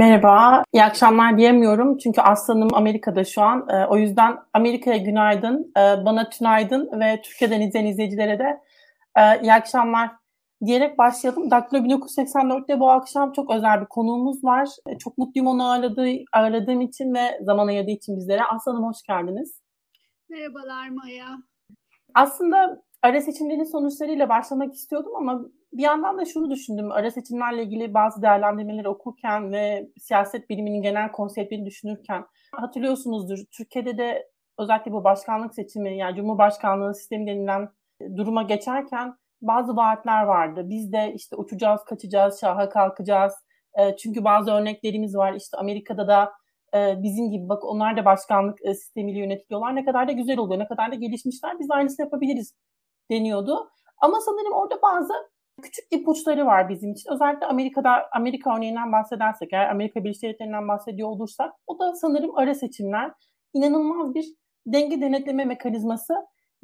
Merhaba, iyi akşamlar diyemiyorum çünkü aslanım Amerika'da şu an. E, o yüzden Amerika'ya günaydın, e, bana tünaydın ve Türkiye'den izleyen izleyicilere de e, iyi akşamlar diyerek başlayalım. Daktilo 1984'te bu akşam çok özel bir konuğumuz var. E, çok mutluyum onu ağırladığı, ağırladığım için ve zaman ayırdığı için bizlere. Aslanım hoş geldiniz. Merhabalar Maya. Aslında ara seçimlerin sonuçlarıyla başlamak istiyordum ama bir yandan da şunu düşündüm. Ara seçimlerle ilgili bazı değerlendirmeleri okurken ve siyaset biliminin genel konseptini düşünürken hatırlıyorsunuzdur. Türkiye'de de özellikle bu başkanlık seçimi yani Cumhurbaşkanlığı sistemi denilen duruma geçerken bazı vaatler vardı. Biz de işte uçacağız, kaçacağız, şaha kalkacağız. E, çünkü bazı örneklerimiz var. İşte Amerika'da da e, bizim gibi bak onlar da başkanlık e, sistemiyle yönetiliyorlar. Ne kadar da güzel oluyor, ne kadar da gelişmişler. Biz aynısını yapabiliriz deniyordu. Ama sanırım orada bazı küçük ipuçları var bizim için. Özellikle Amerika'da Amerika örneğinden bahsedersek, eğer Amerika Birleşik Devletleri'nden bahsediyor olursak, o da sanırım ara seçimler inanılmaz bir denge denetleme mekanizması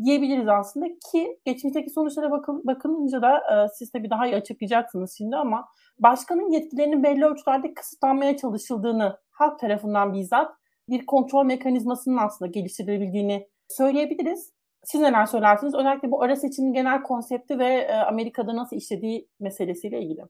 diyebiliriz aslında ki geçmişteki sonuçlara bakıl, bakılınca da e, siz tabii daha iyi açıklayacaksınız şimdi ama başkanın yetkilerinin belli ölçülerde kısıtlanmaya çalışıldığını halk tarafından bizzat bir kontrol mekanizmasının aslında geliştirilebildiğini söyleyebiliriz. Siz neler söylersiniz? Özellikle bu ara seçimin genel konsepti ve e, Amerika'da nasıl işlediği meselesiyle ilgili.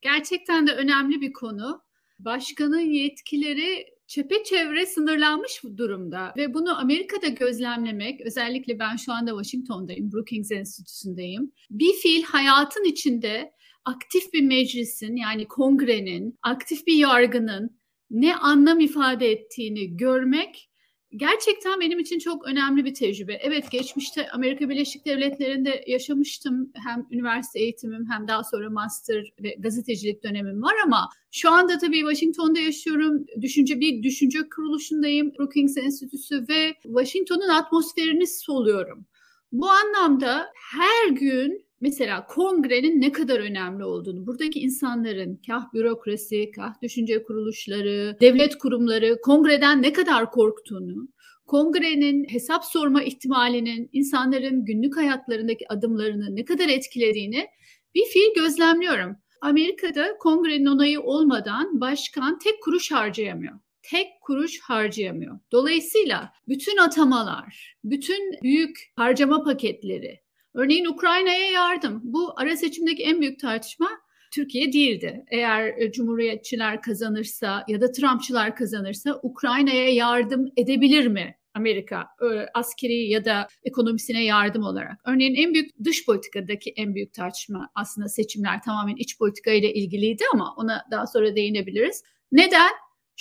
Gerçekten de önemli bir konu. Başkanın yetkileri çepeçevre sınırlanmış durumda ve bunu Amerika'da gözlemlemek, özellikle ben şu anda Washington'dayım, Brookings Enstitüsü'ndeyim. Bir fiil hayatın içinde aktif bir meclisin yani kongrenin, aktif bir yargının ne anlam ifade ettiğini görmek gerçekten benim için çok önemli bir tecrübe. Evet geçmişte Amerika Birleşik Devletleri'nde yaşamıştım. Hem üniversite eğitimim hem daha sonra master ve gazetecilik dönemim var ama şu anda tabii Washington'da yaşıyorum. Düşünce bir düşünce kuruluşundayım. Brookings Enstitüsü ve Washington'un atmosferini soluyorum. Bu anlamda her gün mesela kongrenin ne kadar önemli olduğunu, buradaki insanların kah bürokrasi, kah düşünce kuruluşları, devlet kurumları kongreden ne kadar korktuğunu, kongrenin hesap sorma ihtimalinin insanların günlük hayatlarındaki adımlarını ne kadar etkilediğini bir fiil gözlemliyorum. Amerika'da kongrenin onayı olmadan başkan tek kuruş harcayamıyor tek kuruş harcayamıyor. Dolayısıyla bütün atamalar, bütün büyük harcama paketleri, Örneğin Ukrayna'ya yardım. Bu ara seçimdeki en büyük tartışma Türkiye değildi. Eğer e, Cumhuriyetçiler kazanırsa ya da Trumpçılar kazanırsa Ukrayna'ya yardım edebilir mi Amerika askeri ya da ekonomisine yardım olarak. Örneğin en büyük dış politikadaki en büyük tartışma aslında seçimler tamamen iç politika ile ilgiliydi ama ona daha sonra değinebiliriz. Neden?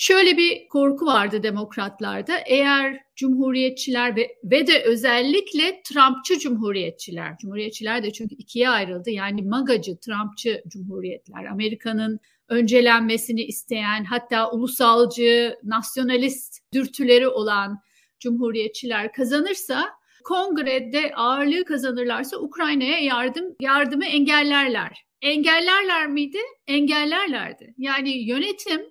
Şöyle bir korku vardı demokratlarda. Eğer cumhuriyetçiler ve, ve de özellikle Trumpçı cumhuriyetçiler, cumhuriyetçiler de çünkü ikiye ayrıldı. Yani magacı, Trumpçı cumhuriyetler, Amerika'nın öncelenmesini isteyen hatta ulusalcı, nasyonalist dürtüleri olan cumhuriyetçiler kazanırsa kongrede ağırlığı kazanırlarsa Ukrayna'ya yardım yardımı engellerler. Engellerler miydi? Engellerlerdi. Yani yönetim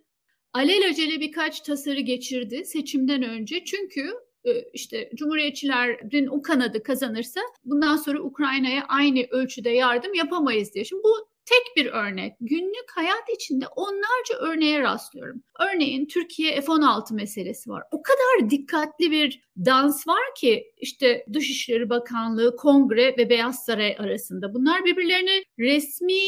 alelacele birkaç tasarı geçirdi seçimden önce. Çünkü e, işte Cumhuriyetçilerin o kanadı kazanırsa bundan sonra Ukrayna'ya aynı ölçüde yardım yapamayız diye. Şimdi bu tek bir örnek. Günlük hayat içinde onlarca örneğe rastlıyorum. Örneğin Türkiye F-16 meselesi var. O kadar dikkatli bir dans var ki işte Dışişleri Bakanlığı, Kongre ve Beyaz Saray arasında. Bunlar birbirlerine resmi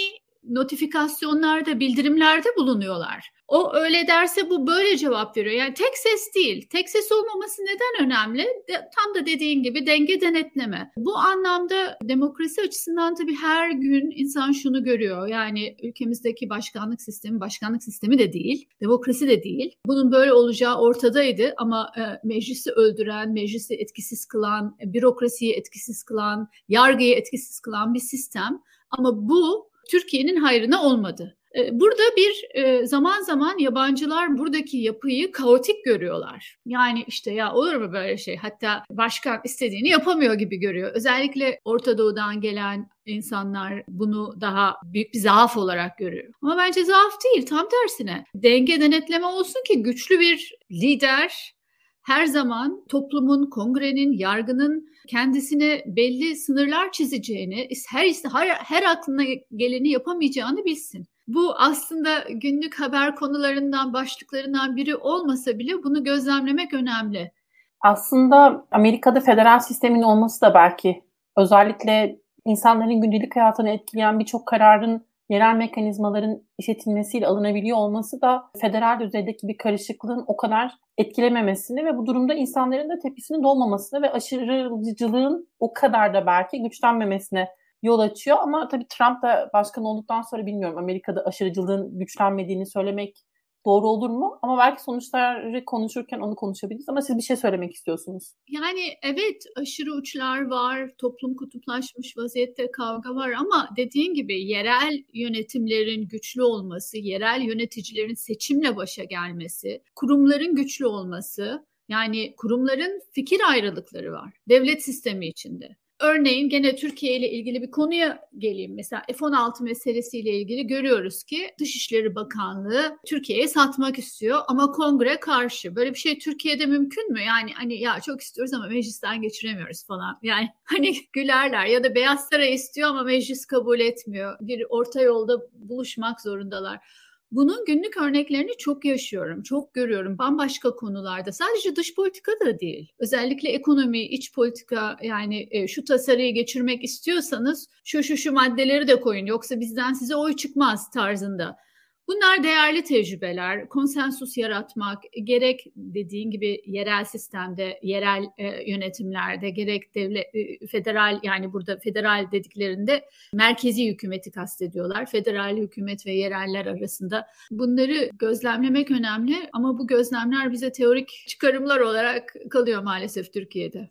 notifikasyonlarda, bildirimlerde bulunuyorlar. O öyle derse bu böyle cevap veriyor. Yani tek ses değil. Tek ses olmaması neden önemli? De, tam da dediğin gibi denge denetleme. Bu anlamda demokrasi açısından tabii her gün insan şunu görüyor. Yani ülkemizdeki başkanlık sistemi başkanlık sistemi de değil. Demokrasi de değil. Bunun böyle olacağı ortadaydı ama e, meclisi öldüren, meclisi etkisiz kılan, bürokrasiyi etkisiz kılan, yargıyı etkisiz kılan bir sistem. Ama bu Türkiye'nin hayrına olmadı. E, burada bir e, zaman zaman yabancılar buradaki yapıyı kaotik görüyorlar. Yani işte ya olur mu böyle şey? Hatta başkan istediğini yapamıyor gibi görüyor. Özellikle Orta Doğu'dan gelen insanlar bunu daha büyük bir zaaf olarak görüyor. Ama bence zaaf değil, tam tersine. Denge denetleme olsun ki güçlü bir lider her zaman toplumun, kongrenin, yargının kendisine belli sınırlar çizeceğini, her her, her aklına geleni yapamayacağını bilsin. Bu aslında günlük haber konularından, başlıklarından biri olmasa bile bunu gözlemlemek önemli. Aslında Amerika'da federal sistemin olması da belki özellikle insanların gündelik hayatını etkileyen birçok kararın yerel mekanizmaların işletilmesiyle alınabiliyor olması da federal düzeydeki bir karışıklığın o kadar etkilememesini ve bu durumda insanların da tepkisinin dolmamasını ve aşırıcılığın o kadar da belki güçlenmemesine yol açıyor. Ama tabii Trump da başkan olduktan sonra bilmiyorum Amerika'da aşırıcılığın güçlenmediğini söylemek doğru olur mu? Ama belki sonuçları konuşurken onu konuşabiliriz. Ama siz bir şey söylemek istiyorsunuz. Yani evet aşırı uçlar var, toplum kutuplaşmış vaziyette kavga var ama dediğin gibi yerel yönetimlerin güçlü olması, yerel yöneticilerin seçimle başa gelmesi, kurumların güçlü olması, yani kurumların fikir ayrılıkları var devlet sistemi içinde. Örneğin gene Türkiye ile ilgili bir konuya geleyim. Mesela F-16 meselesiyle ilgili görüyoruz ki Dışişleri Bakanlığı Türkiye'ye satmak istiyor ama kongre karşı. Böyle bir şey Türkiye'de mümkün mü? Yani hani ya çok istiyoruz ama meclisten geçiremiyoruz falan. Yani hani gülerler ya da Beyaz Saray istiyor ama meclis kabul etmiyor. Bir orta yolda buluşmak zorundalar. Bunun günlük örneklerini çok yaşıyorum, çok görüyorum bambaşka konularda. Sadece dış politika da değil. Özellikle ekonomi, iç politika yani e, şu tasarıyı geçirmek istiyorsanız şu şu şu maddeleri de koyun yoksa bizden size oy çıkmaz tarzında. Bunlar değerli tecrübeler, konsensus yaratmak, gerek dediğin gibi yerel sistemde, yerel e, yönetimlerde, gerek devlet, e, federal yani burada federal dediklerinde merkezi hükümeti kastediyorlar. Federal hükümet ve yereller arasında bunları gözlemlemek önemli ama bu gözlemler bize teorik çıkarımlar olarak kalıyor maalesef Türkiye'de.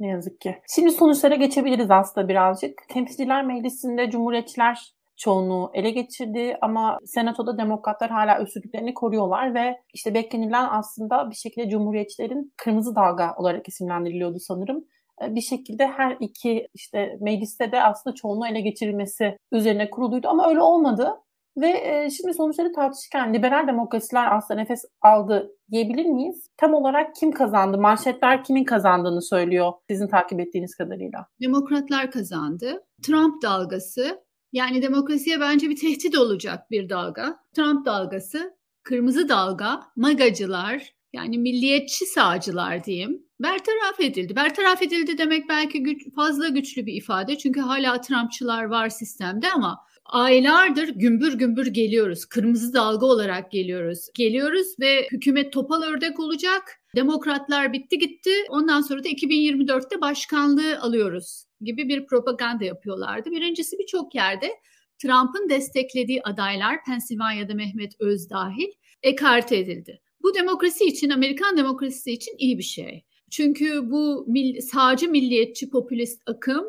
Ne yazık ki. Şimdi sonuçlara geçebiliriz aslında birazcık. Temsilciler Meclisi'nde Cumhuriyetçiler çoğunluğu ele geçirdi ama senatoda demokratlar hala özgürlüklerini koruyorlar ve işte beklenilen aslında bir şekilde cumhuriyetçilerin kırmızı dalga olarak isimlendiriliyordu sanırım. E, bir şekilde her iki işte mecliste de aslında çoğunluğu ele geçirilmesi üzerine kuruluydu ama öyle olmadı. Ve e, şimdi sonuçları tartışırken liberal demokrasiler aslında nefes aldı diyebilir miyiz? Tam olarak kim kazandı? Manşetler kimin kazandığını söylüyor sizin takip ettiğiniz kadarıyla. Demokratlar kazandı. Trump dalgası yani demokrasiye bence bir tehdit olacak bir dalga. Trump dalgası, kırmızı dalga, magacılar yani milliyetçi sağcılar diyeyim bertaraf edildi. Bertaraf edildi demek belki güç, fazla güçlü bir ifade çünkü hala Trumpçılar var sistemde ama aylardır gümbür gümbür geliyoruz. Kırmızı dalga olarak geliyoruz. Geliyoruz ve hükümet topal ördek olacak. Demokratlar bitti gitti. Ondan sonra da 2024'te başkanlığı alıyoruz gibi bir propaganda yapıyorlardı. Birincisi birçok yerde Trump'ın desteklediği adaylar Pensilvanya'da Mehmet Öz dahil ekarte edildi. Bu demokrasi için, Amerikan demokrasisi için iyi bir şey. Çünkü bu mil, sağcı milliyetçi popülist akım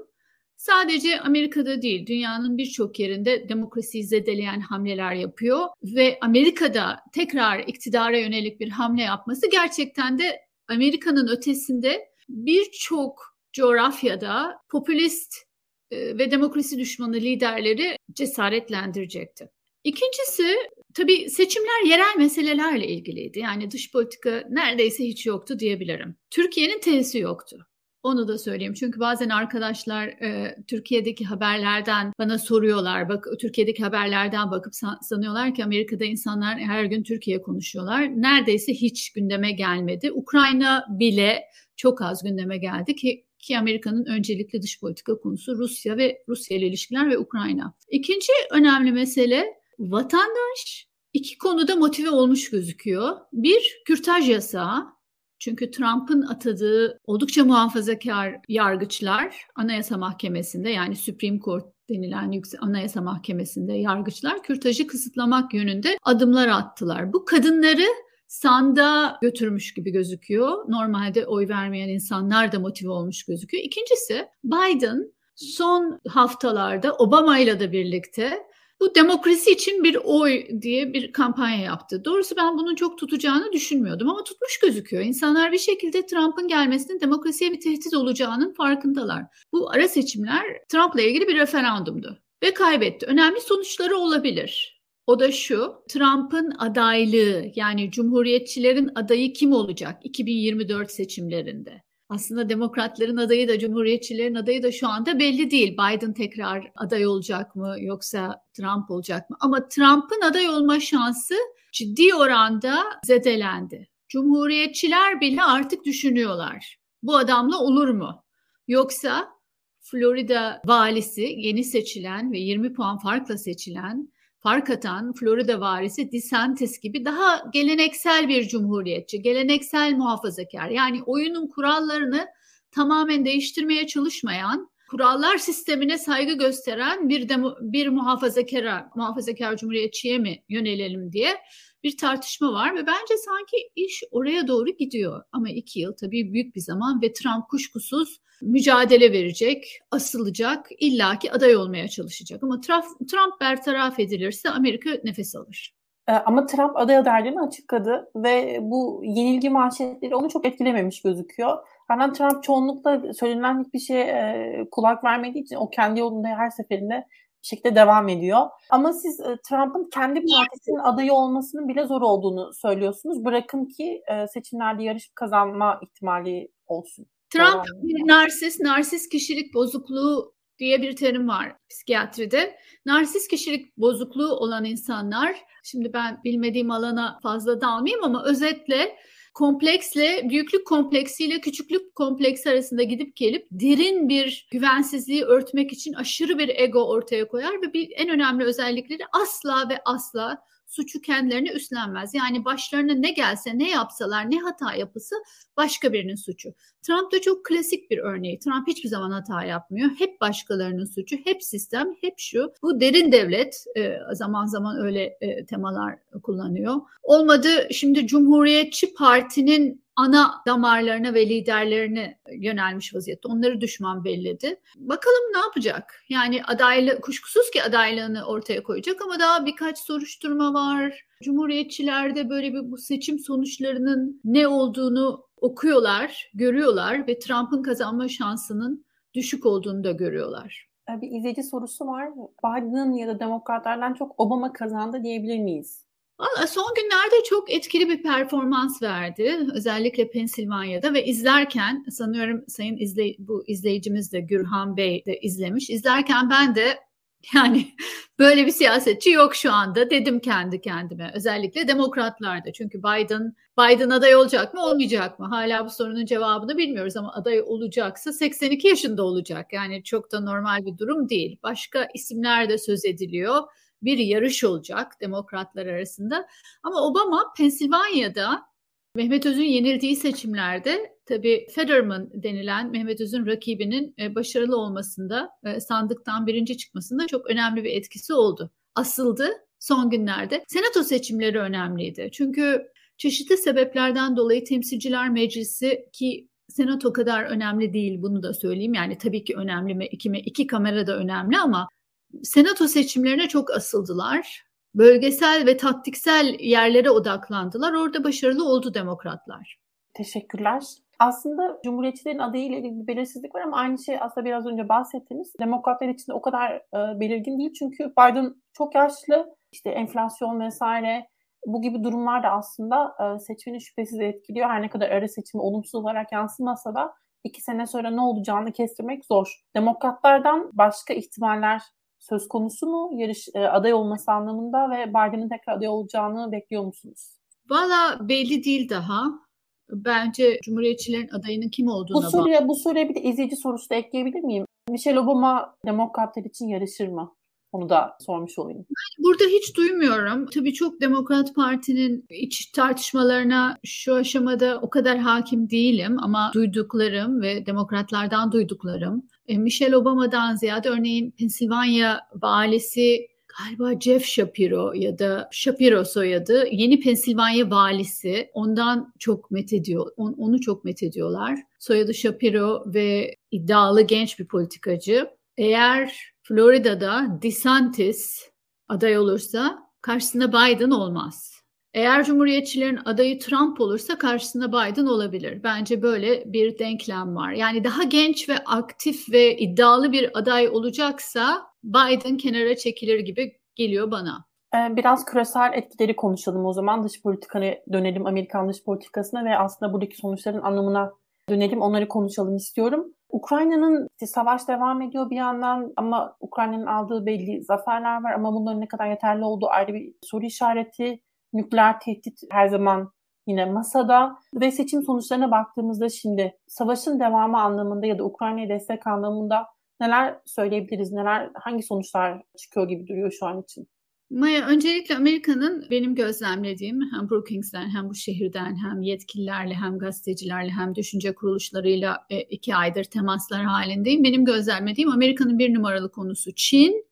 sadece Amerika'da değil, dünyanın birçok yerinde demokrasiyi zedeleyen hamleler yapıyor ve Amerika'da tekrar iktidara yönelik bir hamle yapması gerçekten de Amerika'nın ötesinde birçok coğrafyada popülist e, ve demokrasi düşmanı liderleri cesaretlendirecekti. İkincisi tabii seçimler yerel meselelerle ilgiliydi. Yani dış politika neredeyse hiç yoktu diyebilirim. Türkiye'nin tenisi yoktu. Onu da söyleyeyim çünkü bazen arkadaşlar e, Türkiye'deki haberlerden bana soruyorlar. Bak Türkiye'deki haberlerden bakıp san, sanıyorlar ki Amerika'da insanlar her gün Türkiye konuşuyorlar. Neredeyse hiç gündeme gelmedi. Ukrayna bile çok az gündeme geldi ki ki Amerika'nın öncelikli dış politika konusu Rusya ve Rusya ile ilişkiler ve Ukrayna. İkinci önemli mesele vatandaş iki konuda motive olmuş gözüküyor. Bir, kürtaj yasağı. Çünkü Trump'ın atadığı oldukça muhafazakar yargıçlar Anayasa Mahkemesi'nde yani Supreme Court denilen yüksek Anayasa Mahkemesi'nde yargıçlar kürtajı kısıtlamak yönünde adımlar attılar. Bu kadınları sanda götürmüş gibi gözüküyor. Normalde oy vermeyen insanlar da motive olmuş gözüküyor. İkincisi Biden son haftalarda Obama ile de birlikte bu demokrasi için bir oy diye bir kampanya yaptı. Doğrusu ben bunun çok tutacağını düşünmüyordum ama tutmuş gözüküyor. İnsanlar bir şekilde Trump'ın gelmesinin demokrasiye bir tehdit olacağının farkındalar. Bu ara seçimler Trump'la ilgili bir referandumdu ve kaybetti. Önemli sonuçları olabilir. O da şu, Trump'ın adaylığı yani Cumhuriyetçilerin adayı kim olacak 2024 seçimlerinde? Aslında demokratların adayı da cumhuriyetçilerin adayı da şu anda belli değil. Biden tekrar aday olacak mı yoksa Trump olacak mı? Ama Trump'ın aday olma şansı ciddi oranda zedelendi. Cumhuriyetçiler bile artık düşünüyorlar. Bu adamla olur mu? Yoksa Florida valisi yeni seçilen ve 20 puan farkla seçilen fark atan Florida varisi DeSantis gibi daha geleneksel bir cumhuriyetçi, geleneksel muhafazakar. Yani oyunun kurallarını tamamen değiştirmeye çalışmayan, kurallar sistemine saygı gösteren bir demo, bir muhafazakara, muhafazakar cumhuriyetçiye mi yönelelim diye bir tartışma var ve bence sanki iş oraya doğru gidiyor. Ama iki yıl tabii büyük bir zaman ve Trump kuşkusuz mücadele verecek, asılacak, illaki aday olmaya çalışacak. Ama Trump, Trump bertaraf edilirse Amerika nefes alır. Ee, ama Trump aday adaylarını açıkladı ve bu yenilgi manşetleri onu çok etkilememiş gözüküyor. Hemen Trump çoğunlukla söylenen hiçbir şeye e, kulak vermediği için o kendi yolunda her seferinde şekilde devam ediyor. Ama siz e, Trump'ın kendi partisinin adayı olmasının bile zor olduğunu söylüyorsunuz. Bırakın ki e, seçimlerde yarışıp kazanma ihtimali olsun. Trump bir narsist, narsist kişilik bozukluğu diye bir terim var psikiyatride. Narsist kişilik bozukluğu olan insanlar, şimdi ben bilmediğim alana fazla dalmayayım ama özetle kompleksle, büyüklük kompleksiyle küçüklük kompleksi arasında gidip gelip derin bir güvensizliği örtmek için aşırı bir ego ortaya koyar ve bir en önemli özellikleri asla ve asla suçu kendilerine üstlenmez. Yani başlarına ne gelse, ne yapsalar, ne hata yapısı başka birinin suçu. Trump da çok klasik bir örneği. Trump hiçbir zaman hata yapmıyor. Hep başkalarının suçu, hep sistem, hep şu. Bu derin devlet e, zaman zaman öyle e, temalar kullanıyor. Olmadı şimdi Cumhuriyetçi Parti'nin ana damarlarına ve liderlerine yönelmiş vaziyette. Onları düşman belledi. Bakalım ne yapacak? Yani adaylı kuşkusuz ki adaylığını ortaya koyacak ama daha birkaç soruşturma var. Cumhuriyetçilerde böyle bir bu seçim sonuçlarının ne olduğunu okuyorlar, görüyorlar ve Trump'ın kazanma şansının düşük olduğunu da görüyorlar. Bir izleyici sorusu var. Biden ya da demokratlardan çok Obama kazandı diyebilir miyiz? Valla son günlerde çok etkili bir performans verdi. Özellikle Pensilvanya'da ve izlerken sanıyorum sayın izley bu izleyicimiz de Gürhan Bey de izlemiş. İzlerken ben de yani böyle bir siyasetçi yok şu anda dedim kendi kendime. Özellikle demokratlarda. Çünkü Biden Biden aday olacak mı olmayacak mı? Hala bu sorunun cevabını bilmiyoruz ama aday olacaksa 82 yaşında olacak. Yani çok da normal bir durum değil. Başka isimler de söz ediliyor bir yarış olacak demokratlar arasında. Ama Obama Pensilvanya'da Mehmet Öz'ün yenildiği seçimlerde tabii Fetterman denilen Mehmet Öz'ün rakibinin e, başarılı olmasında, e, sandıktan birinci çıkmasında çok önemli bir etkisi oldu. Asıldı son günlerde. Senato seçimleri önemliydi. Çünkü çeşitli sebeplerden dolayı Temsilciler Meclisi ki Senato kadar önemli değil bunu da söyleyeyim. Yani tabii ki önemli mi iki, iki kamera da önemli ama senato seçimlerine çok asıldılar. Bölgesel ve taktiksel yerlere odaklandılar. Orada başarılı oldu demokratlar. Teşekkürler. Aslında Cumhuriyetçilerin adayıyla ilgili bir belirsizlik var ama aynı şey aslında biraz önce bahsettiniz. Demokratlar için de o kadar e, belirgin değil çünkü Biden çok yaşlı, işte enflasyon vesaire bu gibi durumlar da aslında e, seçmeni şüphesiz etkiliyor. Her ne kadar ara seçimi olumsuz olarak yansımasa da iki sene sonra ne olacağını kestirmek zor. Demokratlardan başka ihtimaller söz konusu mu yarış e, aday olması anlamında ve Biden'ın tekrar aday olacağını bekliyor musunuz? Valla belli değil daha. Bence Cumhuriyetçilerin adayının kim olduğuna bu soruya, bu soruya bir de izleyici sorusu da ekleyebilir miyim? Michelle Obama demokratlar için yarışır mı? Onu da sormuş olayım. Burada hiç duymuyorum. Tabii çok Demokrat Parti'nin iç tartışmalarına şu aşamada o kadar hakim değilim ama duyduklarım ve demokratlardan duyduklarım e, Michelle Obama'dan ziyade örneğin Pensilvanya valisi galiba Jeff Shapiro ya da Shapiro soyadı yeni Pensilvanya valisi ondan çok met ediyor on, onu çok met ediyorlar. Soyadı Shapiro ve iddialı genç bir politikacı. Eğer Florida'da DeSantis aday olursa karşısında Biden olmaz. Eğer Cumhuriyetçilerin adayı Trump olursa karşısında Biden olabilir. Bence böyle bir denklem var. Yani daha genç ve aktif ve iddialı bir aday olacaksa Biden kenara çekilir gibi geliyor bana. Ee, biraz küresel etkileri konuşalım o zaman. Dış politikaya dönelim Amerikan dış politikasına ve aslında buradaki sonuçların anlamına dönelim onları konuşalım istiyorum. Ukrayna'nın işte savaş devam ediyor bir yandan ama Ukrayna'nın aldığı belli zaferler var ama bunların ne kadar yeterli olduğu ayrı bir soru işareti. Nükleer tehdit her zaman yine masada ve seçim sonuçlarına baktığımızda şimdi savaşın devamı anlamında ya da Ukrayna'ya destek anlamında neler söyleyebiliriz? Neler hangi sonuçlar çıkıyor gibi duruyor şu an için? Maya öncelikle Amerika'nın benim gözlemlediğim hem Brookings'ten hem bu şehirden hem yetkililerle hem gazetecilerle hem düşünce kuruluşlarıyla e, iki aydır temaslar halindeyim. Benim gözlemlediğim Amerika'nın bir numaralı konusu Çin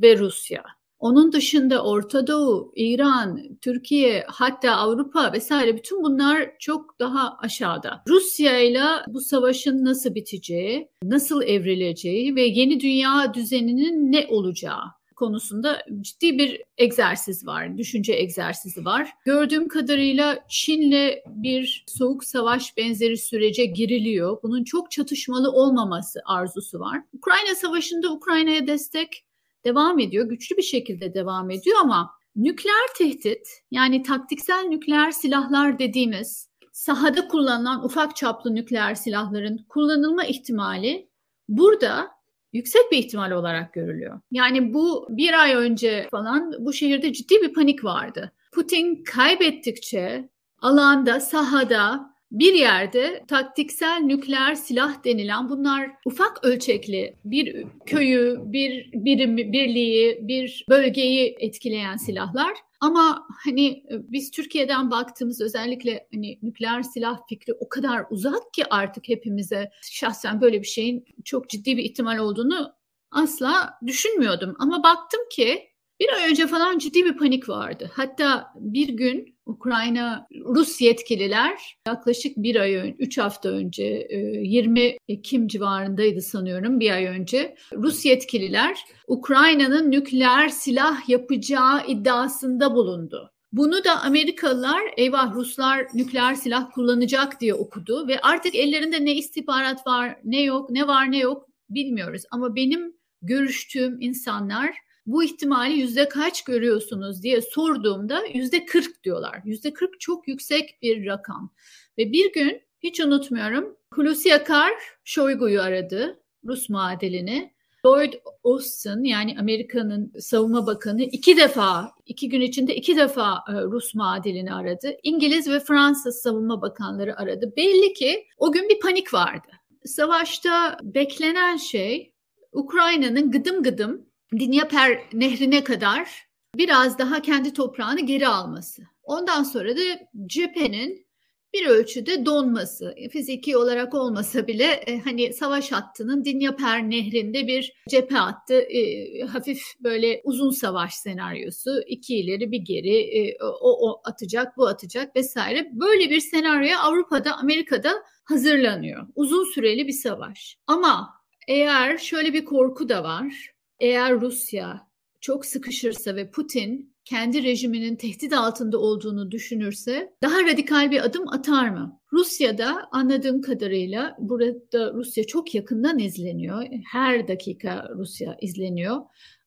ve Rusya. Onun dışında Orta Doğu, İran, Türkiye hatta Avrupa vesaire bütün bunlar çok daha aşağıda. Rusya ile bu savaşın nasıl biteceği, nasıl evrileceği ve yeni dünya düzeninin ne olacağı konusunda ciddi bir egzersiz var, düşünce egzersizi var. Gördüğüm kadarıyla Çin'le bir soğuk savaş benzeri sürece giriliyor. Bunun çok çatışmalı olmaması arzusu var. Ukrayna Savaşı'nda Ukrayna'ya destek devam ediyor, güçlü bir şekilde devam ediyor ama nükleer tehdit yani taktiksel nükleer silahlar dediğimiz sahada kullanılan ufak çaplı nükleer silahların kullanılma ihtimali burada yüksek bir ihtimal olarak görülüyor. Yani bu bir ay önce falan bu şehirde ciddi bir panik vardı. Putin kaybettikçe alanda, sahada bir yerde taktiksel nükleer silah denilen bunlar ufak ölçekli bir köyü, bir birimi, birliği, bir bölgeyi etkileyen silahlar. Ama hani e, biz Türkiye'den baktığımız özellikle hani nükleer silah fikri o kadar uzak ki artık hepimize şahsen böyle bir şeyin çok ciddi bir ihtimal olduğunu asla düşünmüyordum. Ama baktım ki bir ay önce falan ciddi bir panik vardı. Hatta bir gün Ukrayna Rus yetkililer yaklaşık bir ay önce, üç hafta önce, 20 e, Ekim civarındaydı sanıyorum bir ay önce. Rus yetkililer Ukrayna'nın nükleer silah yapacağı iddiasında bulundu. Bunu da Amerikalılar eyvah Ruslar nükleer silah kullanacak diye okudu ve artık ellerinde ne istihbarat var ne yok ne var ne yok bilmiyoruz. Ama benim görüştüğüm insanlar bu ihtimali yüzde kaç görüyorsunuz diye sorduğumda yüzde kırk diyorlar. Yüzde kırk çok yüksek bir rakam. Ve bir gün hiç unutmuyorum Hulusi Akar Şoygu'yu aradı Rus muadilini. Lloyd Austin yani Amerika'nın savunma bakanı iki defa, iki gün içinde iki defa e, Rus muadilini aradı. İngiliz ve Fransız savunma bakanları aradı. Belli ki o gün bir panik vardı. Savaşta beklenen şey Ukrayna'nın gıdım gıdım Dinyaper nehrine kadar biraz daha kendi toprağını geri alması. Ondan sonra da cephenin bir ölçüde donması, fiziki olarak olmasa bile e, hani savaş hattının Dinyaper nehrinde bir cephe hattı, e, hafif böyle uzun savaş senaryosu, iki ileri bir geri, e, o, o atacak, bu atacak vesaire. Böyle bir senaryoya Avrupa'da, Amerika'da hazırlanıyor. Uzun süreli bir savaş. Ama eğer şöyle bir korku da var eğer Rusya çok sıkışırsa ve Putin kendi rejiminin tehdit altında olduğunu düşünürse daha radikal bir adım atar mı? Rusya'da anladığım kadarıyla burada Rusya çok yakından izleniyor. Her dakika Rusya izleniyor.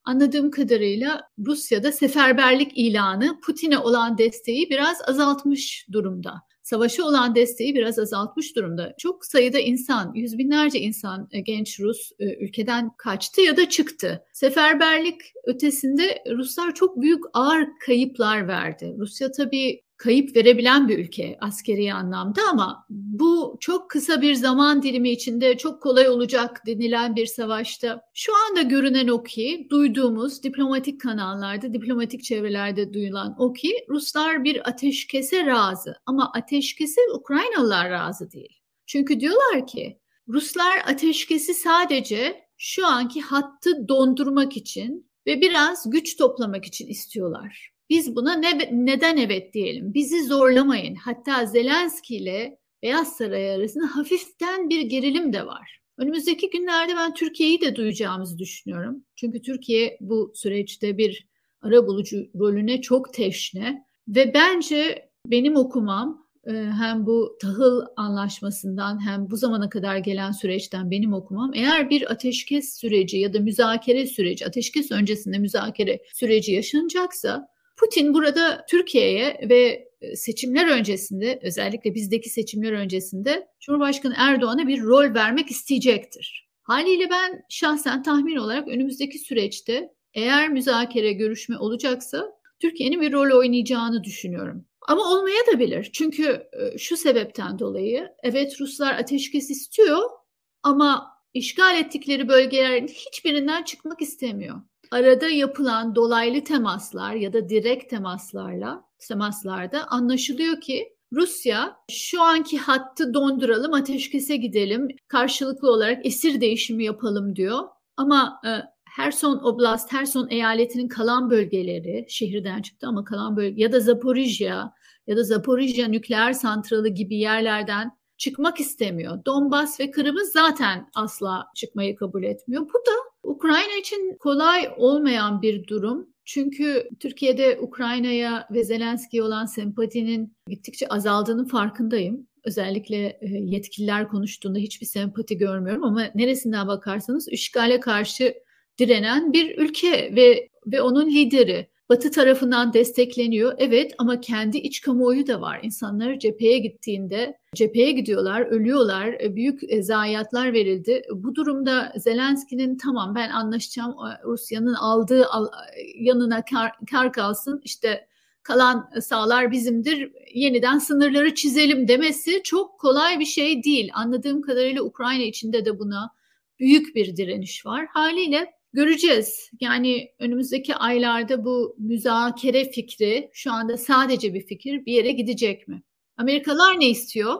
Anladığım kadarıyla Rusya'da seferberlik ilanı Putin'e olan desteği biraz azaltmış durumda savaşa olan desteği biraz azaltmış durumda. Çok sayıda insan, yüz binlerce insan e, genç Rus e, ülkeden kaçtı ya da çıktı. Seferberlik ötesinde Ruslar çok büyük ağır kayıplar verdi. Rusya tabii kayıp verebilen bir ülke askeri anlamda ama bu çok kısa bir zaman dilimi içinde çok kolay olacak denilen bir savaşta şu anda görünen o ki duyduğumuz diplomatik kanallarda, diplomatik çevrelerde duyulan o ki Ruslar bir ateşkese razı ama ateşkese Ukraynalılar razı değil. Çünkü diyorlar ki Ruslar ateşkesi sadece şu anki hattı dondurmak için ve biraz güç toplamak için istiyorlar. Biz buna ne, neden evet diyelim? Bizi zorlamayın. Hatta Zelenski ile Beyaz Saray arasında hafiften bir gerilim de var. Önümüzdeki günlerde ben Türkiye'yi de duyacağımızı düşünüyorum. Çünkü Türkiye bu süreçte bir ara bulucu rolüne çok teşne ve bence benim okumam e, hem bu tahıl anlaşmasından hem bu zamana kadar gelen süreçten benim okumam eğer bir ateşkes süreci ya da müzakere süreci, ateşkes öncesinde müzakere süreci yaşanacaksa Putin burada Türkiye'ye ve e, seçimler öncesinde özellikle bizdeki seçimler öncesinde Cumhurbaşkanı Erdoğan'a bir rol vermek isteyecektir. Haliyle ben şahsen tahmin olarak önümüzdeki süreçte eğer müzakere görüşme olacaksa Türkiye'nin bir rol oynayacağını düşünüyorum. Ama olmaya da bilir. Çünkü e, şu sebepten dolayı evet Ruslar ateşkes istiyor ama işgal ettikleri bölgelerin hiçbirinden çıkmak istemiyor. Arada yapılan dolaylı temaslar ya da direkt temaslarla temaslarda anlaşılıyor ki Rusya şu anki hattı donduralım, ateşkese gidelim, karşılıklı olarak esir değişimi yapalım diyor. Ama e, Herson Oblast, Herson eyaletinin kalan bölgeleri şehirden çıktı ama kalan bölge ya da Zaporijya ya da Zaporijya nükleer santralı gibi yerlerden çıkmak istemiyor. Donbas ve Kırım'ı zaten asla çıkmayı kabul etmiyor. Bu da Ukrayna için kolay olmayan bir durum. Çünkü Türkiye'de Ukrayna'ya ve Zelenski'ye olan sempatinin gittikçe azaldığının farkındayım. Özellikle e, yetkililer konuştuğunda hiçbir sempati görmüyorum ama neresinden bakarsanız işgale karşı direnen bir ülke ve ve onun lideri. Batı tarafından destekleniyor. Evet ama kendi iç kamuoyu da var. İnsanlar cepheye gittiğinde cepheye gidiyorlar, ölüyorlar, e, büyük e, zayiatlar verildi. Bu durumda Zelenski'nin tamam ben anlaşacağım Rusya'nın aldığı yanına kar, kar kalsın işte kalan sağlar bizimdir yeniden sınırları çizelim demesi çok kolay bir şey değil. Anladığım kadarıyla Ukrayna içinde de buna büyük bir direniş var. Haliyle Göreceğiz. Yani önümüzdeki aylarda bu müzakere fikri şu anda sadece bir fikir bir yere gidecek mi? Amerikalılar ne istiyor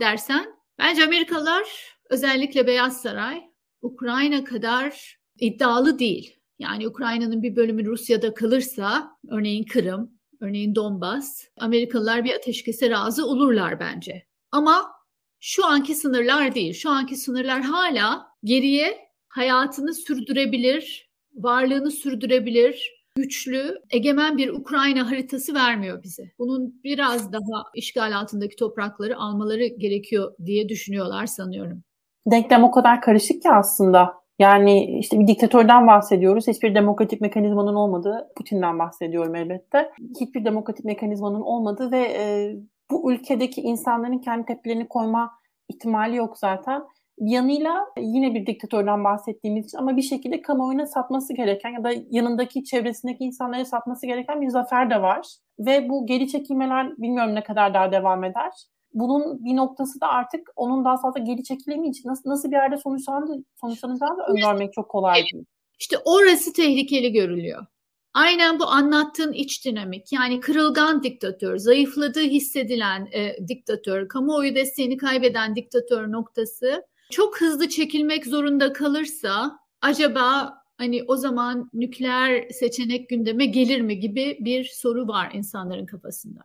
dersen bence Amerikalılar özellikle Beyaz Saray Ukrayna kadar iddialı değil. Yani Ukrayna'nın bir bölümü Rusya'da kalırsa örneğin Kırım, örneğin Donbas Amerikalılar bir ateşkese razı olurlar bence. Ama şu anki sınırlar değil. Şu anki sınırlar hala geriye hayatını sürdürebilir, varlığını sürdürebilir, güçlü, egemen bir Ukrayna haritası vermiyor bize. Bunun biraz daha işgal altındaki toprakları almaları gerekiyor diye düşünüyorlar sanıyorum. Denklem o kadar karışık ki aslında. Yani işte bir diktatörden bahsediyoruz. Hiçbir demokratik mekanizmanın olmadığı, Putin'den bahsediyorum elbette. Hiçbir demokratik mekanizmanın olmadığı ve e, bu ülkedeki insanların kendi tepkilerini koyma ihtimali yok zaten yanıyla yine bir diktatörden bahsettiğimiz için ama bir şekilde kamuoyuna satması gereken ya da yanındaki çevresindeki insanlara satması gereken bir zafer de var. Ve bu geri çekilmeler bilmiyorum ne kadar daha devam eder. Bunun bir noktası da artık onun daha fazla geri çekilemeyeceği, nasıl, nasıl bir yerde sonuçlanacağını, sonuçlanacağını da öngörmek çok kolay değil. İşte orası tehlikeli görülüyor. Aynen bu anlattığın iç dinamik yani kırılgan diktatör, zayıfladığı hissedilen e, diktatör, kamuoyu desteğini kaybeden diktatör noktası çok hızlı çekilmek zorunda kalırsa acaba hani o zaman nükleer seçenek gündeme gelir mi gibi bir soru var insanların kafasında.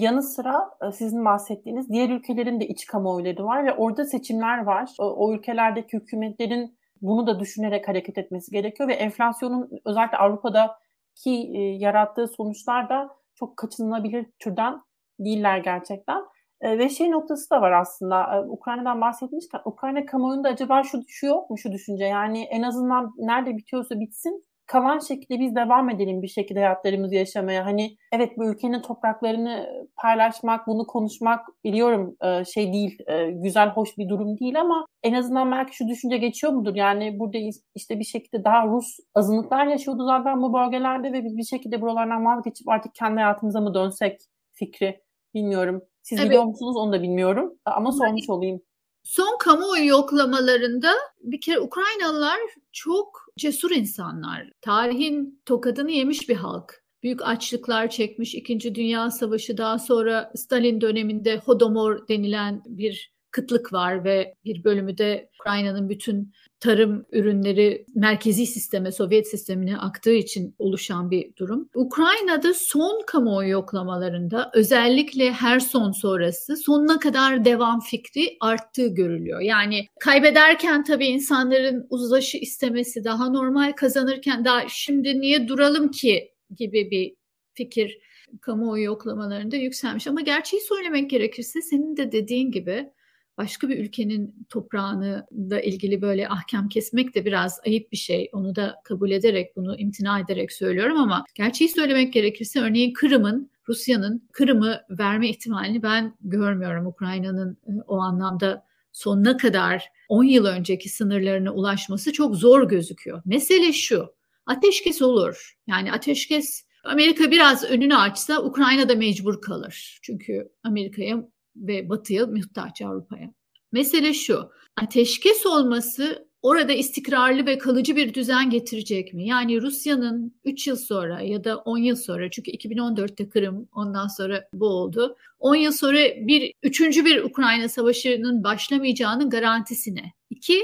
Yanı sıra e, sizin bahsettiğiniz diğer ülkelerin de iç kamuoyları var ve orada seçimler var. O, o ülkelerdeki hükümetlerin bunu da düşünerek hareket etmesi gerekiyor ve enflasyonun özellikle Avrupa'daki e, yarattığı sonuçlar da çok kaçınılabilir türden değiller gerçekten. E, ve şey noktası da var aslında. E, Ukrayna'dan bahsetmişken Ukrayna kamuoyunda acaba şu, şu yok mu şu düşünce? Yani en azından nerede bitiyorsa bitsin kalan şekilde biz devam edelim bir şekilde hayatlarımızı yaşamaya. Hani evet bu ülkenin topraklarını paylaşmak, bunu konuşmak biliyorum e, şey değil, e, güzel, hoş bir durum değil ama en azından belki şu düşünce geçiyor mudur? Yani burada işte bir şekilde daha Rus azınlıklar yaşıyordu zaten bu bölgelerde ve biz bir şekilde buralardan vazgeçip artık kendi hayatımıza mı dönsek fikri bilmiyorum. Siz evet. biliyor musunuz onu da bilmiyorum ama sormuş olayım. Son kamuoyu yoklamalarında bir kere Ukraynalılar çok cesur insanlar. Tarihin tokadını yemiş bir halk. Büyük açlıklar çekmiş. İkinci Dünya Savaşı daha sonra Stalin döneminde Hodomor denilen bir kıtlık var ve bir bölümü de Ukrayna'nın bütün tarım ürünleri merkezi sisteme, Sovyet sistemine aktığı için oluşan bir durum. Ukrayna'da son kamuoyu yoklamalarında özellikle her son sonrası sonuna kadar devam fikri arttığı görülüyor. Yani kaybederken tabii insanların uzlaşı istemesi daha normal kazanırken daha şimdi niye duralım ki gibi bir fikir kamuoyu yoklamalarında yükselmiş. Ama gerçeği söylemek gerekirse senin de dediğin gibi başka bir ülkenin toprağını da ilgili böyle ahkam kesmek de biraz ayıp bir şey. Onu da kabul ederek, bunu imtina ederek söylüyorum ama gerçeği söylemek gerekirse örneğin Kırım'ın Rusya'nın Kırım'ı verme ihtimalini ben görmüyorum. Ukrayna'nın e, o anlamda sonuna kadar 10 yıl önceki sınırlarına ulaşması çok zor gözüküyor. Mesele şu. Ateşkes olur. Yani ateşkes Amerika biraz önünü açsa Ukrayna da mecbur kalır. Çünkü Amerika'ya ve Batı'ya muhtaç Avrupa'ya. Mesele şu. Ateşkes olması orada istikrarlı ve kalıcı bir düzen getirecek mi? Yani Rusya'nın 3 yıl sonra ya da 10 yıl sonra çünkü 2014'te Kırım ondan sonra bu oldu. 10 yıl sonra bir üçüncü bir Ukrayna savaşının başlamayacağının garantisine. İki,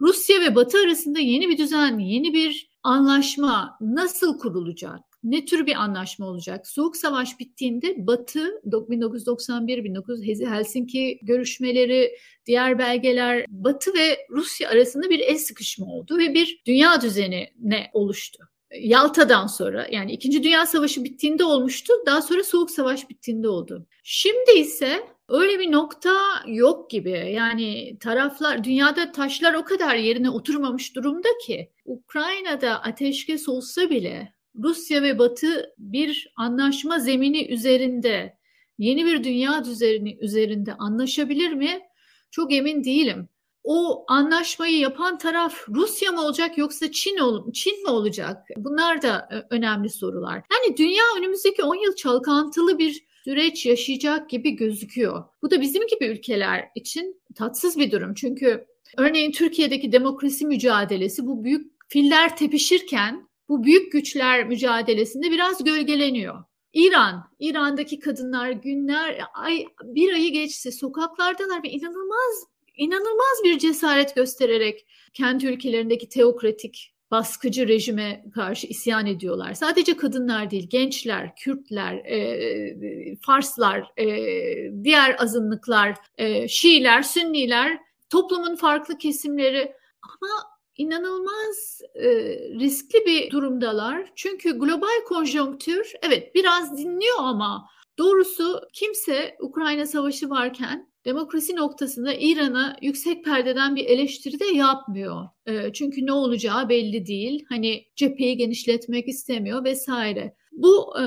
Rusya ve Batı arasında yeni bir düzen, yeni bir anlaşma nasıl kurulacak? Ne tür bir anlaşma olacak? Soğuk Savaş bittiğinde Batı 1991-1900 Helsinki görüşmeleri, diğer belgeler Batı ve Rusya arasında bir el sıkışma oldu ve bir dünya düzeni ne oluştu. Yalta'dan sonra yani İkinci Dünya Savaşı bittiğinde olmuştu. Daha sonra Soğuk Savaş bittiğinde oldu. Şimdi ise öyle bir nokta yok gibi. Yani taraflar dünyada taşlar o kadar yerine oturmamış durumda ki Ukrayna'da ateşkes olsa bile Rusya ve Batı bir anlaşma zemini üzerinde, yeni bir dünya düzeni üzerinde anlaşabilir mi? Çok emin değilim. O anlaşmayı yapan taraf Rusya mı olacak yoksa Çin ol Çin mi olacak? Bunlar da e, önemli sorular. Yani dünya önümüzdeki 10 yıl çalkantılı bir süreç yaşayacak gibi gözüküyor. Bu da bizim gibi ülkeler için tatsız bir durum. Çünkü örneğin Türkiye'deki demokrasi mücadelesi bu büyük filler tepişirken bu büyük güçler mücadelesinde biraz gölgeleniyor. İran, İran'daki kadınlar günler, ay bir ayı geçse sokaklardalar ve inanılmaz inanılmaz bir cesaret göstererek kendi ülkelerindeki teokratik baskıcı rejime karşı isyan ediyorlar. Sadece kadınlar değil, gençler, Kürtler, e, Farslar, e, diğer azınlıklar, e, Şiiler, Sünniler, toplumun farklı kesimleri ama inanılmaz e, riskli bir durumdalar. Çünkü global konjonktür evet biraz dinliyor ama doğrusu kimse Ukrayna Savaşı varken demokrasi noktasında İran'a yüksek perdeden bir eleştiri de yapmıyor. E, çünkü ne olacağı belli değil. Hani cepheyi genişletmek istemiyor vesaire. Bu e,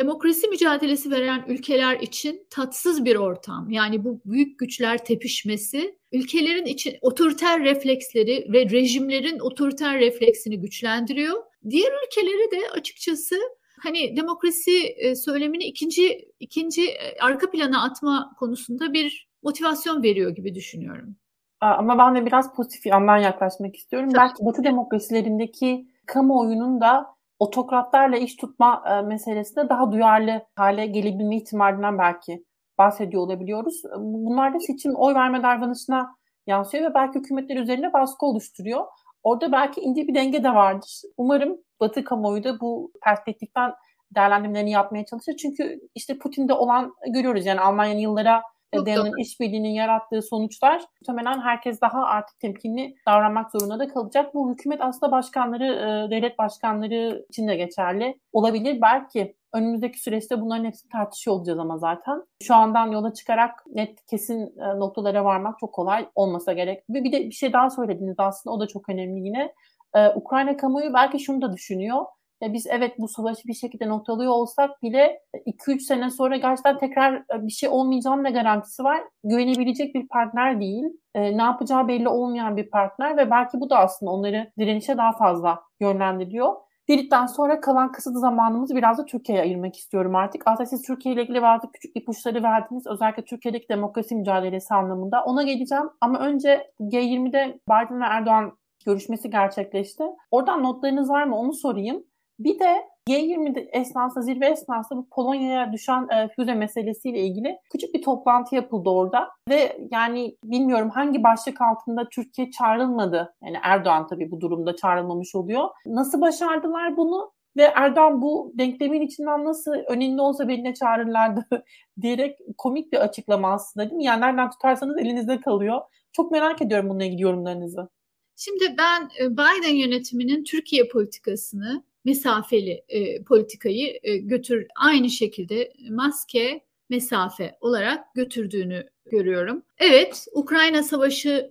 demokrasi mücadelesi veren ülkeler için tatsız bir ortam. Yani bu büyük güçler tepişmesi ülkelerin için otoriter refleksleri ve rejimlerin otoriter refleksini güçlendiriyor. Diğer ülkeleri de açıkçası hani demokrasi e, söylemini ikinci ikinci e, arka plana atma konusunda bir motivasyon veriyor gibi düşünüyorum. Ama ben de biraz pozitif yandan yaklaşmak istiyorum. Tabii. Belki Batı demokrasilerindeki kamuoyunun da otokratlarla iş tutma e, meselesinde daha duyarlı hale gelebilme ihtimalinden belki bahsediyor olabiliyoruz. Bunlar da seçim oy verme davranışına yansıyor ve belki hükümetler üzerine baskı oluşturuyor. Orada belki ince bir denge de vardır. Umarım Batı kamuoyu da bu perspektiften değerlendirmelerini yapmaya çalışır. Çünkü işte Putin'de olan görüyoruz yani Almanya'nın yıllara dayanan işbirliğinin yarattığı sonuçlar muhtemelen herkes daha artık temkinli davranmak zorunda da kalacak. Bu hükümet aslında başkanları, e, devlet başkanları için de geçerli olabilir. Belki önümüzdeki süreçte bunların hepsini tartışıyor olacağız ama zaten. Şu andan yola çıkarak net kesin e, noktalara varmak çok kolay olmasa gerek. Ve bir de bir şey daha söylediniz aslında o da çok önemli yine. Ee, Ukrayna kamuoyu belki şunu da düşünüyor e, biz evet bu savaşı bir şekilde noktalıyor olsak bile 2-3 sene sonra gerçekten tekrar e, bir şey olmayacağının ne garantisi var? Güvenebilecek bir partner değil. E, ne yapacağı belli olmayan bir partner ve belki bu da aslında onları direnişe daha fazla yönlendiriyor. Dedikten sonra kalan kısıtlı zamanımızı biraz da Türkiye'ye ayırmak istiyorum artık. Aslında siz Türkiye ile ilgili bazı küçük ipuçları verdiniz. Özellikle Türkiye'deki demokrasi mücadelesi anlamında. Ona geleceğim ama önce G20'de Biden ve Erdoğan görüşmesi gerçekleşti. Oradan notlarınız var mı onu sorayım. Bir de G20 esnasında, zirve esnasında bu Polonya'ya düşen e, füze meselesiyle ilgili küçük bir toplantı yapıldı orada. Ve yani bilmiyorum hangi başlık altında Türkiye çağrılmadı. Yani Erdoğan tabii bu durumda çağrılmamış oluyor. Nasıl başardılar bunu? Ve Erdoğan bu denklemin içinden nasıl önemli olsa beni çağırırlardı diyerek komik bir açıklama aslında değil mi? Yani nereden tutarsanız elinizde kalıyor. Çok merak ediyorum bununla ilgili yorumlarınızı. Şimdi ben e, Biden yönetiminin Türkiye politikasını mesafeli e, politikayı e, götür aynı şekilde maske mesafe olarak götürdüğünü görüyorum. Evet, Ukrayna Savaşı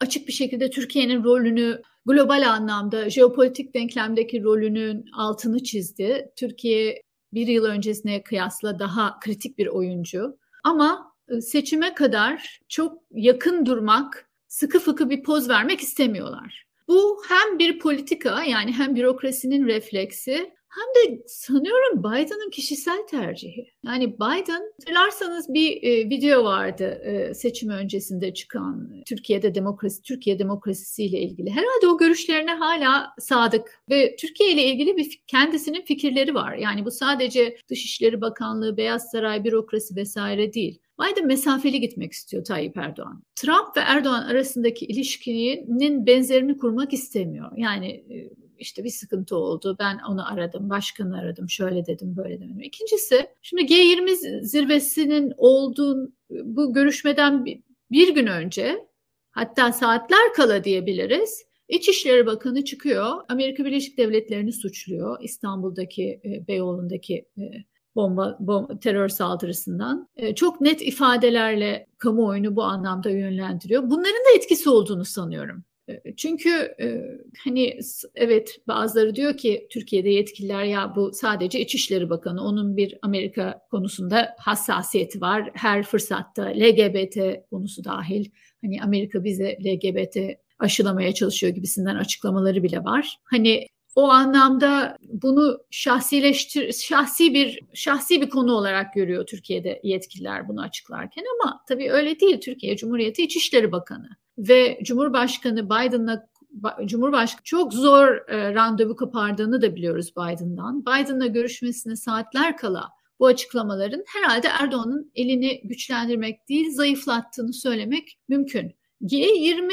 açık bir şekilde Türkiye'nin rolünü global anlamda jeopolitik denklemdeki rolünün altını çizdi. Türkiye bir yıl öncesine kıyasla daha kritik bir oyuncu. Ama e, seçime kadar çok yakın durmak, sıkı fıkı bir poz vermek istemiyorlar. Bu hem bir politika yani hem bürokrasinin refleksi hem de sanıyorum Biden'ın kişisel tercihi. Yani Biden hatırlarsanız bir e, video vardı e, seçim öncesinde çıkan Türkiye'de demokrasi Türkiye demokrasisiyle ilgili. Herhalde o görüşlerine hala sadık ve Türkiye ile ilgili bir kendisinin fikirleri var. Yani bu sadece Dışişleri Bakanlığı, Beyaz Saray, bürokrasi vesaire değil. Biden mesafeli gitmek istiyor Tayyip Erdoğan. Trump ve Erdoğan arasındaki ilişkinin benzerini kurmak istemiyor. Yani e, işte bir sıkıntı oldu. Ben onu aradım, başkanı aradım, şöyle dedim, böyle dedim. İkincisi, şimdi G20 zirvesinin olduğu bu görüşmeden bir gün önce, hatta saatler kala diyebiliriz. İçişleri Bakanı çıkıyor, Amerika Birleşik Devletleri'ni suçluyor. İstanbul'daki, e, Beyoğlu'ndaki e, bomba, bomba terör saldırısından e, çok net ifadelerle kamuoyunu bu anlamda yönlendiriyor. Bunların da etkisi olduğunu sanıyorum. Çünkü hani evet bazıları diyor ki Türkiye'de yetkililer ya bu sadece İçişleri Bakanı onun bir Amerika konusunda hassasiyeti var. Her fırsatta LGBT konusu dahil hani Amerika bize LGBT aşılamaya çalışıyor gibisinden açıklamaları bile var. Hani o anlamda bunu şahsileştir şahsi bir şahsi bir konu olarak görüyor Türkiye'de yetkililer bunu açıklarken ama tabii öyle değil. Türkiye Cumhuriyeti İçişleri Bakanı ve Cumhurbaşkanı Biden'la Cumhurbaşkanı çok zor e, randevu kapardığını da biliyoruz Biden'dan. Biden'la görüşmesine saatler kala bu açıklamaların herhalde Erdoğan'ın elini güçlendirmek değil zayıflattığını söylemek mümkün. G20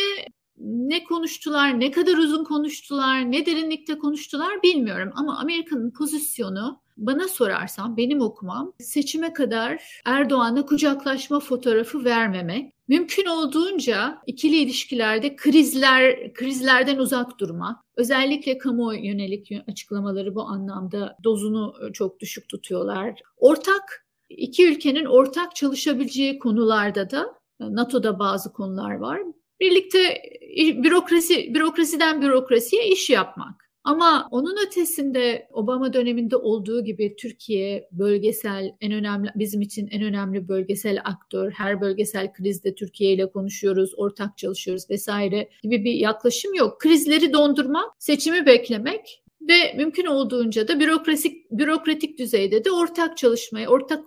ne konuştular, ne kadar uzun konuştular, ne derinlikte konuştular bilmiyorum ama Amerika'nın pozisyonu bana sorarsan benim okumam seçime kadar Erdoğan'a kucaklaşma fotoğrafı vermemek, mümkün olduğunca ikili ilişkilerde krizler krizlerden uzak durmak, özellikle kamu yönelik açıklamaları bu anlamda dozunu çok düşük tutuyorlar. Ortak iki ülkenin ortak çalışabileceği konularda da NATO'da bazı konular var birlikte bürokrasi bürokrasiden bürokrasiye iş yapmak. Ama onun ötesinde Obama döneminde olduğu gibi Türkiye bölgesel en önemli bizim için en önemli bölgesel aktör. Her bölgesel krizde Türkiye ile konuşuyoruz, ortak çalışıyoruz vesaire gibi bir yaklaşım yok. Krizleri dondurmak, seçimi beklemek ve mümkün olduğunca da bürokratik bürokratik düzeyde de ortak çalışmaya, ortak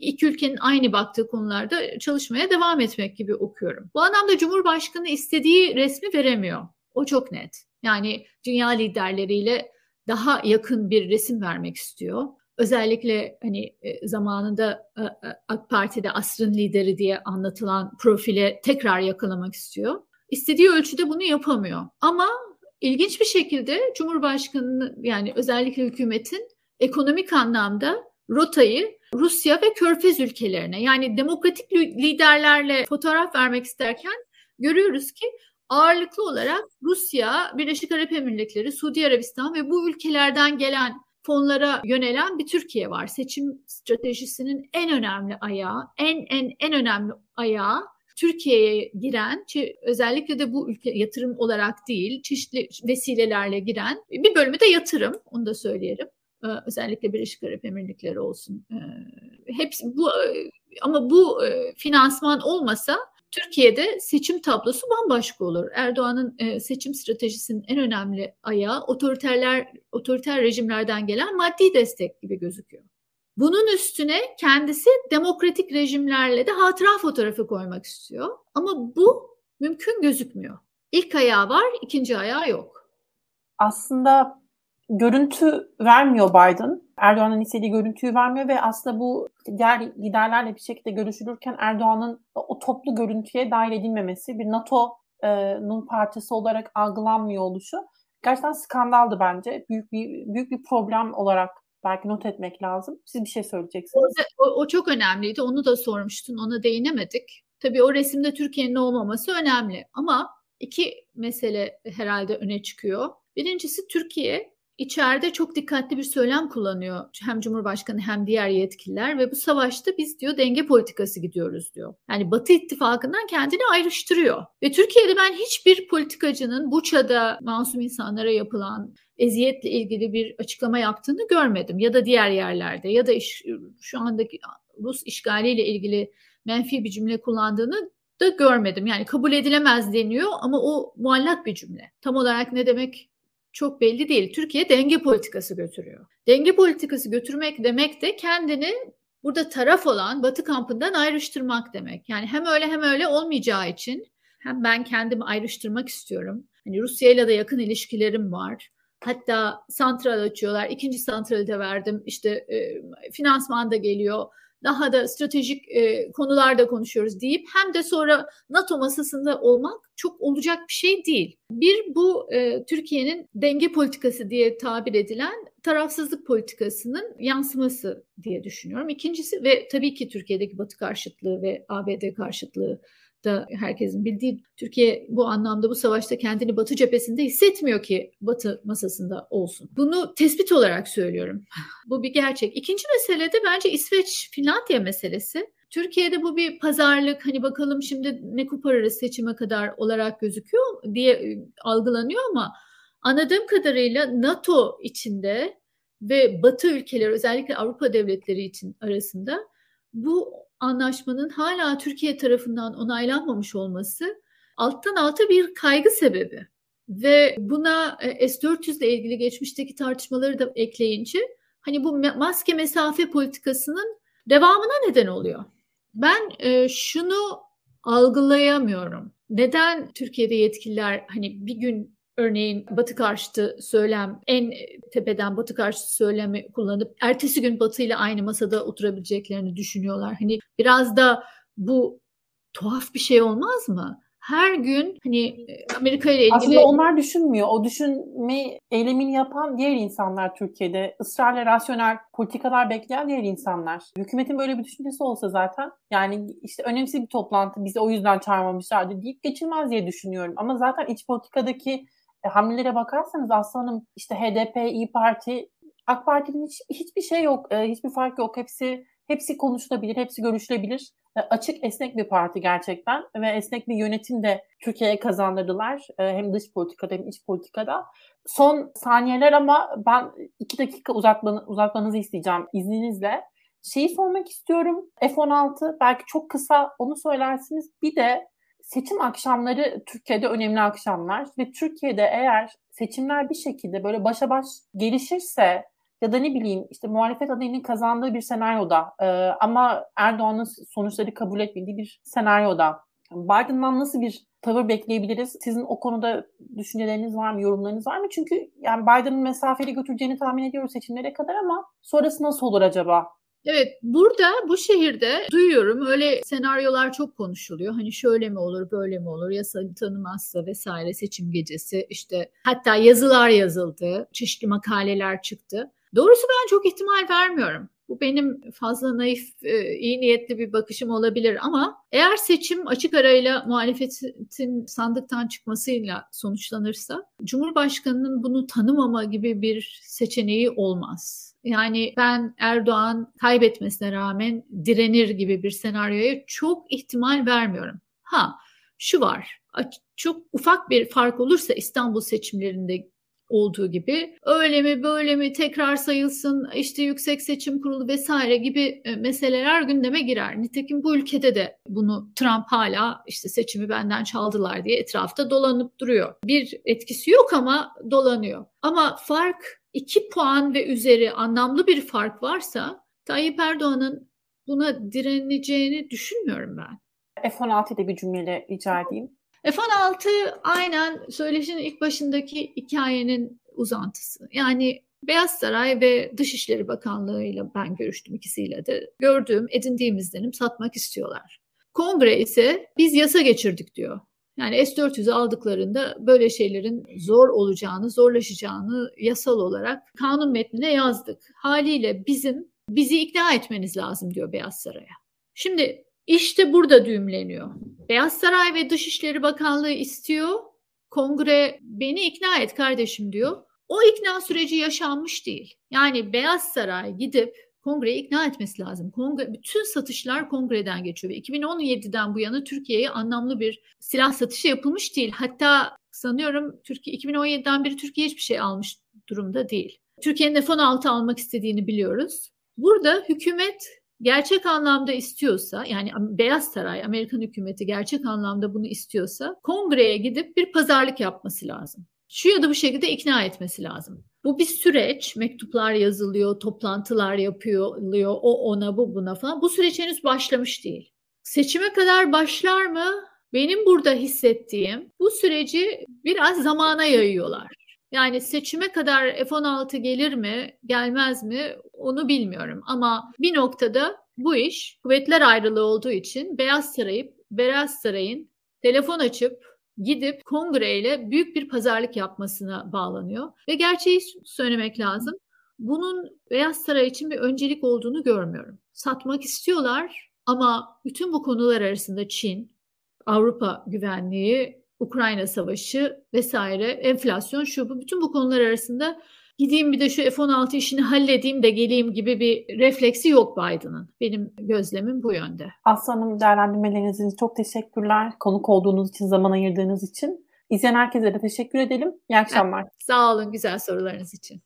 iki ülkenin aynı baktığı konularda çalışmaya devam etmek gibi okuyorum. Bu anlamda Cumhurbaşkanı istediği resmi veremiyor. O çok net. Yani dünya liderleriyle daha yakın bir resim vermek istiyor. Özellikle hani e, zamanında e, e, AK Parti'de asrın lideri diye anlatılan profile tekrar yakalamak istiyor. İstediği ölçüde bunu yapamıyor. Ama ilginç bir şekilde Cumhurbaşkanı yani özellikle hükümetin ekonomik anlamda rotayı Rusya ve Körfez ülkelerine yani demokratik liderlerle fotoğraf vermek isterken görüyoruz ki ağırlıklı olarak Rusya, Birleşik Arap Emirlikleri, Suudi Arabistan ve bu ülkelerden gelen fonlara yönelen bir Türkiye var. Seçim stratejisinin en önemli ayağı, en en en önemli ayağı Türkiye'ye giren, özellikle de bu ülke yatırım olarak değil, çeşitli vesilelerle giren bir bölümü de yatırım, onu da söyleyelim. Ee, özellikle Birleşik Arap Emirlikleri olsun. Ee, hepsi bu e, ama bu e, finansman olmasa Türkiye'de seçim tablosu bambaşka olur. Erdoğan'ın e, seçim stratejisinin en önemli ayağı otoriterler otoriter rejimlerden gelen maddi destek gibi gözüküyor. Bunun üstüne kendisi demokratik rejimlerle de hatıra fotoğrafı koymak istiyor. Ama bu mümkün gözükmüyor. İlk ayağı var, ikinci ayağı yok. Aslında görüntü vermiyor Biden. Erdoğan'ın istediği görüntüyü vermiyor ve aslında bu diğer liderlerle bir şekilde görüşülürken Erdoğan'ın o toplu görüntüye dahil edilmemesi, bir NATO'nun parçası olarak algılanmıyor oluşu gerçekten skandaldı bence. Büyük bir büyük bir problem olarak belki not etmek lazım. Siz bir şey söyleyeceksiniz. O, o çok önemliydi. Onu da sormuştun. Ona değinemedik. Tabii o resimde Türkiye'nin olmaması önemli ama iki mesele herhalde öne çıkıyor. Birincisi Türkiye içeride çok dikkatli bir söylem kullanıyor hem Cumhurbaşkanı hem diğer yetkililer ve bu savaşta biz diyor denge politikası gidiyoruz diyor. Yani Batı ittifakından kendini ayrıştırıyor. Ve Türkiye'de ben hiçbir politikacının Buça'da masum insanlara yapılan eziyetle ilgili bir açıklama yaptığını görmedim ya da diğer yerlerde ya da iş, şu andaki Rus işgaliyle ilgili menfi bir cümle kullandığını da görmedim. Yani kabul edilemez deniyor ama o muallak bir cümle. Tam olarak ne demek çok belli değil. Türkiye denge politikası götürüyor. Denge politikası götürmek demek de kendini burada taraf olan Batı kampından ayrıştırmak demek. Yani hem öyle hem öyle olmayacağı için hem ben kendimi ayrıştırmak istiyorum. Hani Rusya ile de yakın ilişkilerim var. Hatta santral açıyorlar. İkinci santrali de verdim. İşte e, finansman da geliyor daha da stratejik e, konularda konuşuyoruz deyip hem de sonra NATO masasında olmak çok olacak bir şey değil. Bir bu e, Türkiye'nin denge politikası diye tabir edilen tarafsızlık politikasının yansıması diye düşünüyorum. İkincisi ve tabii ki Türkiye'deki Batı karşıtlığı ve ABD karşıtlığı da herkesin bildiği Türkiye bu anlamda bu savaşta kendini Batı cephesinde hissetmiyor ki Batı masasında olsun. Bunu tespit olarak söylüyorum. Bu bir gerçek. İkinci mesele de bence İsveç-Finlandiya meselesi. Türkiye'de bu bir pazarlık hani bakalım şimdi ne koparırız seçime kadar olarak gözüküyor diye e, algılanıyor ama anladığım kadarıyla NATO içinde ve Batı ülkeleri özellikle Avrupa devletleri için arasında bu anlaşmanın hala Türkiye tarafından onaylanmamış olması alttan alta bir kaygı sebebi. Ve buna e, S-400 ile ilgili geçmişteki tartışmaları da ekleyince hani bu maske mesafe politikasının devamına neden oluyor. Ben e, şunu algılayamıyorum. Neden Türkiye'de yetkililer hani bir gün örneğin Batı karşıtı söylem en tepeden Batı karşıtı söylemi kullanıp ertesi gün Batı ile aynı masada oturabileceklerini düşünüyorlar. Hani biraz da bu tuhaf bir şey olmaz mı? Her gün hani Amerika ile ilgili... Aslında onlar düşünmüyor. O düşünme eylemini yapan diğer insanlar Türkiye'de. ısrarla rasyonel politikalar bekleyen diğer insanlar. Hükümetin böyle bir düşüncesi olsa zaten yani işte önemsiz bir toplantı bizi o yüzden çağırmamışlardı deyip geçilmez diye düşünüyorum. Ama zaten iç politikadaki e, hamlelere bakarsanız aslanım işte HDP, İyi Parti, AK Parti'nin hiç, hiçbir şey yok, e, hiçbir fark yok. Hepsi hepsi konuşulabilir, hepsi görüşülebilir. E, açık, esnek bir parti gerçekten ve esnek bir yönetim de Türkiye'ye kazandırdılar. E, hem dış politikada hem iç politikada. Son saniyeler ama ben iki dakika uzatmanı, uzatmanızı isteyeceğim izninizle. Şeyi sormak istiyorum. F-16 belki çok kısa onu söylersiniz. Bir de seçim akşamları Türkiye'de önemli akşamlar ve Türkiye'de eğer seçimler bir şekilde böyle başa baş gelişirse ya da ne bileyim işte muhalefet adayının kazandığı bir senaryoda e, ama Erdoğan'ın sonuçları kabul etmediği bir senaryoda Biden'dan nasıl bir tavır bekleyebiliriz? Sizin o konuda düşünceleriniz var mı, yorumlarınız var mı? Çünkü yani Biden'ın mesafeli götüreceğini tahmin ediyoruz seçimlere kadar ama sonrası nasıl olur acaba? Evet burada bu şehirde duyuyorum öyle senaryolar çok konuşuluyor. Hani şöyle mi olur böyle mi olur yasa tanımazsa vesaire seçim gecesi işte hatta yazılar yazıldı çeşitli makaleler çıktı. Doğrusu ben çok ihtimal vermiyorum. Bu benim fazla naif, e, iyi niyetli bir bakışım olabilir ama eğer seçim açık arayla muhalefetin sandıktan çıkmasıyla sonuçlanırsa Cumhurbaşkanının bunu tanımama gibi bir seçeneği olmaz. Yani ben Erdoğan kaybetmesine rağmen direnir gibi bir senaryoya çok ihtimal vermiyorum. Ha şu var çok ufak bir fark olursa İstanbul seçimlerinde olduğu gibi öyle mi böyle mi tekrar sayılsın işte yüksek seçim kurulu vesaire gibi e, meseleler gündeme girer. Nitekim bu ülkede de bunu Trump hala işte seçimi benden çaldılar diye etrafta dolanıp duruyor. Bir etkisi yok ama dolanıyor. Ama fark 2 puan ve üzeri anlamlı bir fark varsa Tayyip Erdoğan'ın buna direneceğini düşünmüyorum ben. F-16'da bir cümleyle rica edeyim. F-16 aynen söyleşinin ilk başındaki hikayenin uzantısı. Yani Beyaz Saray ve Dışişleri Bakanlığı ile ben görüştüm ikisiyle de. Gördüğüm, edindiğim izlenim satmak istiyorlar. Kongre ise biz yasa geçirdik diyor. Yani S-400'ü aldıklarında böyle şeylerin zor olacağını, zorlaşacağını yasal olarak kanun metnine yazdık. Haliyle bizim bizi ikna etmeniz lazım diyor Beyaz Saray'a. Şimdi işte burada düğümleniyor. Beyaz Saray ve Dışişleri Bakanlığı istiyor. Kongre beni ikna et kardeşim diyor. O ikna süreci yaşanmış değil. Yani Beyaz Saray gidip kongreyi ikna etmesi lazım. Kongre, bütün satışlar kongreden geçiyor ve 2017'den bu yana Türkiye'ye anlamlı bir silah satışı yapılmış değil. Hatta sanıyorum Türkiye 2017'den beri Türkiye hiçbir şey almış durumda değil. Türkiye'nin F-16 almak istediğini biliyoruz. Burada hükümet gerçek anlamda istiyorsa yani Beyaz Saray, Amerikan hükümeti gerçek anlamda bunu istiyorsa kongreye gidip bir pazarlık yapması lazım. Şu ya da bu şekilde ikna etmesi lazım. Bu bir süreç. Mektuplar yazılıyor, toplantılar yapılıyor, o ona bu buna falan. Bu süreç henüz başlamış değil. Seçime kadar başlar mı? Benim burada hissettiğim bu süreci biraz zamana yayıyorlar. Yani seçime kadar F-16 gelir mi, gelmez mi onu bilmiyorum. Ama bir noktada bu iş kuvvetler ayrılığı olduğu için Beyaz Saray'ı, Beyaz Saray'ın telefon açıp gidip kongreyle büyük bir pazarlık yapmasına bağlanıyor. Ve gerçeği söylemek lazım. Bunun Beyaz Saray için bir öncelik olduğunu görmüyorum. Satmak istiyorlar ama bütün bu konular arasında Çin, Avrupa güvenliği, Ukrayna savaşı vesaire, enflasyon şu bu bütün bu konular arasında gideyim bir de şu F-16 işini halledeyim de geleyim gibi bir refleksi yok Biden'ın. Benim gözlemim bu yönde. Aslanım değerlendirmeleriniz için çok teşekkürler. Konuk olduğunuz için, zaman ayırdığınız için. İzleyen herkese de teşekkür edelim. İyi akşamlar. Evet, sağ olun güzel sorularınız için.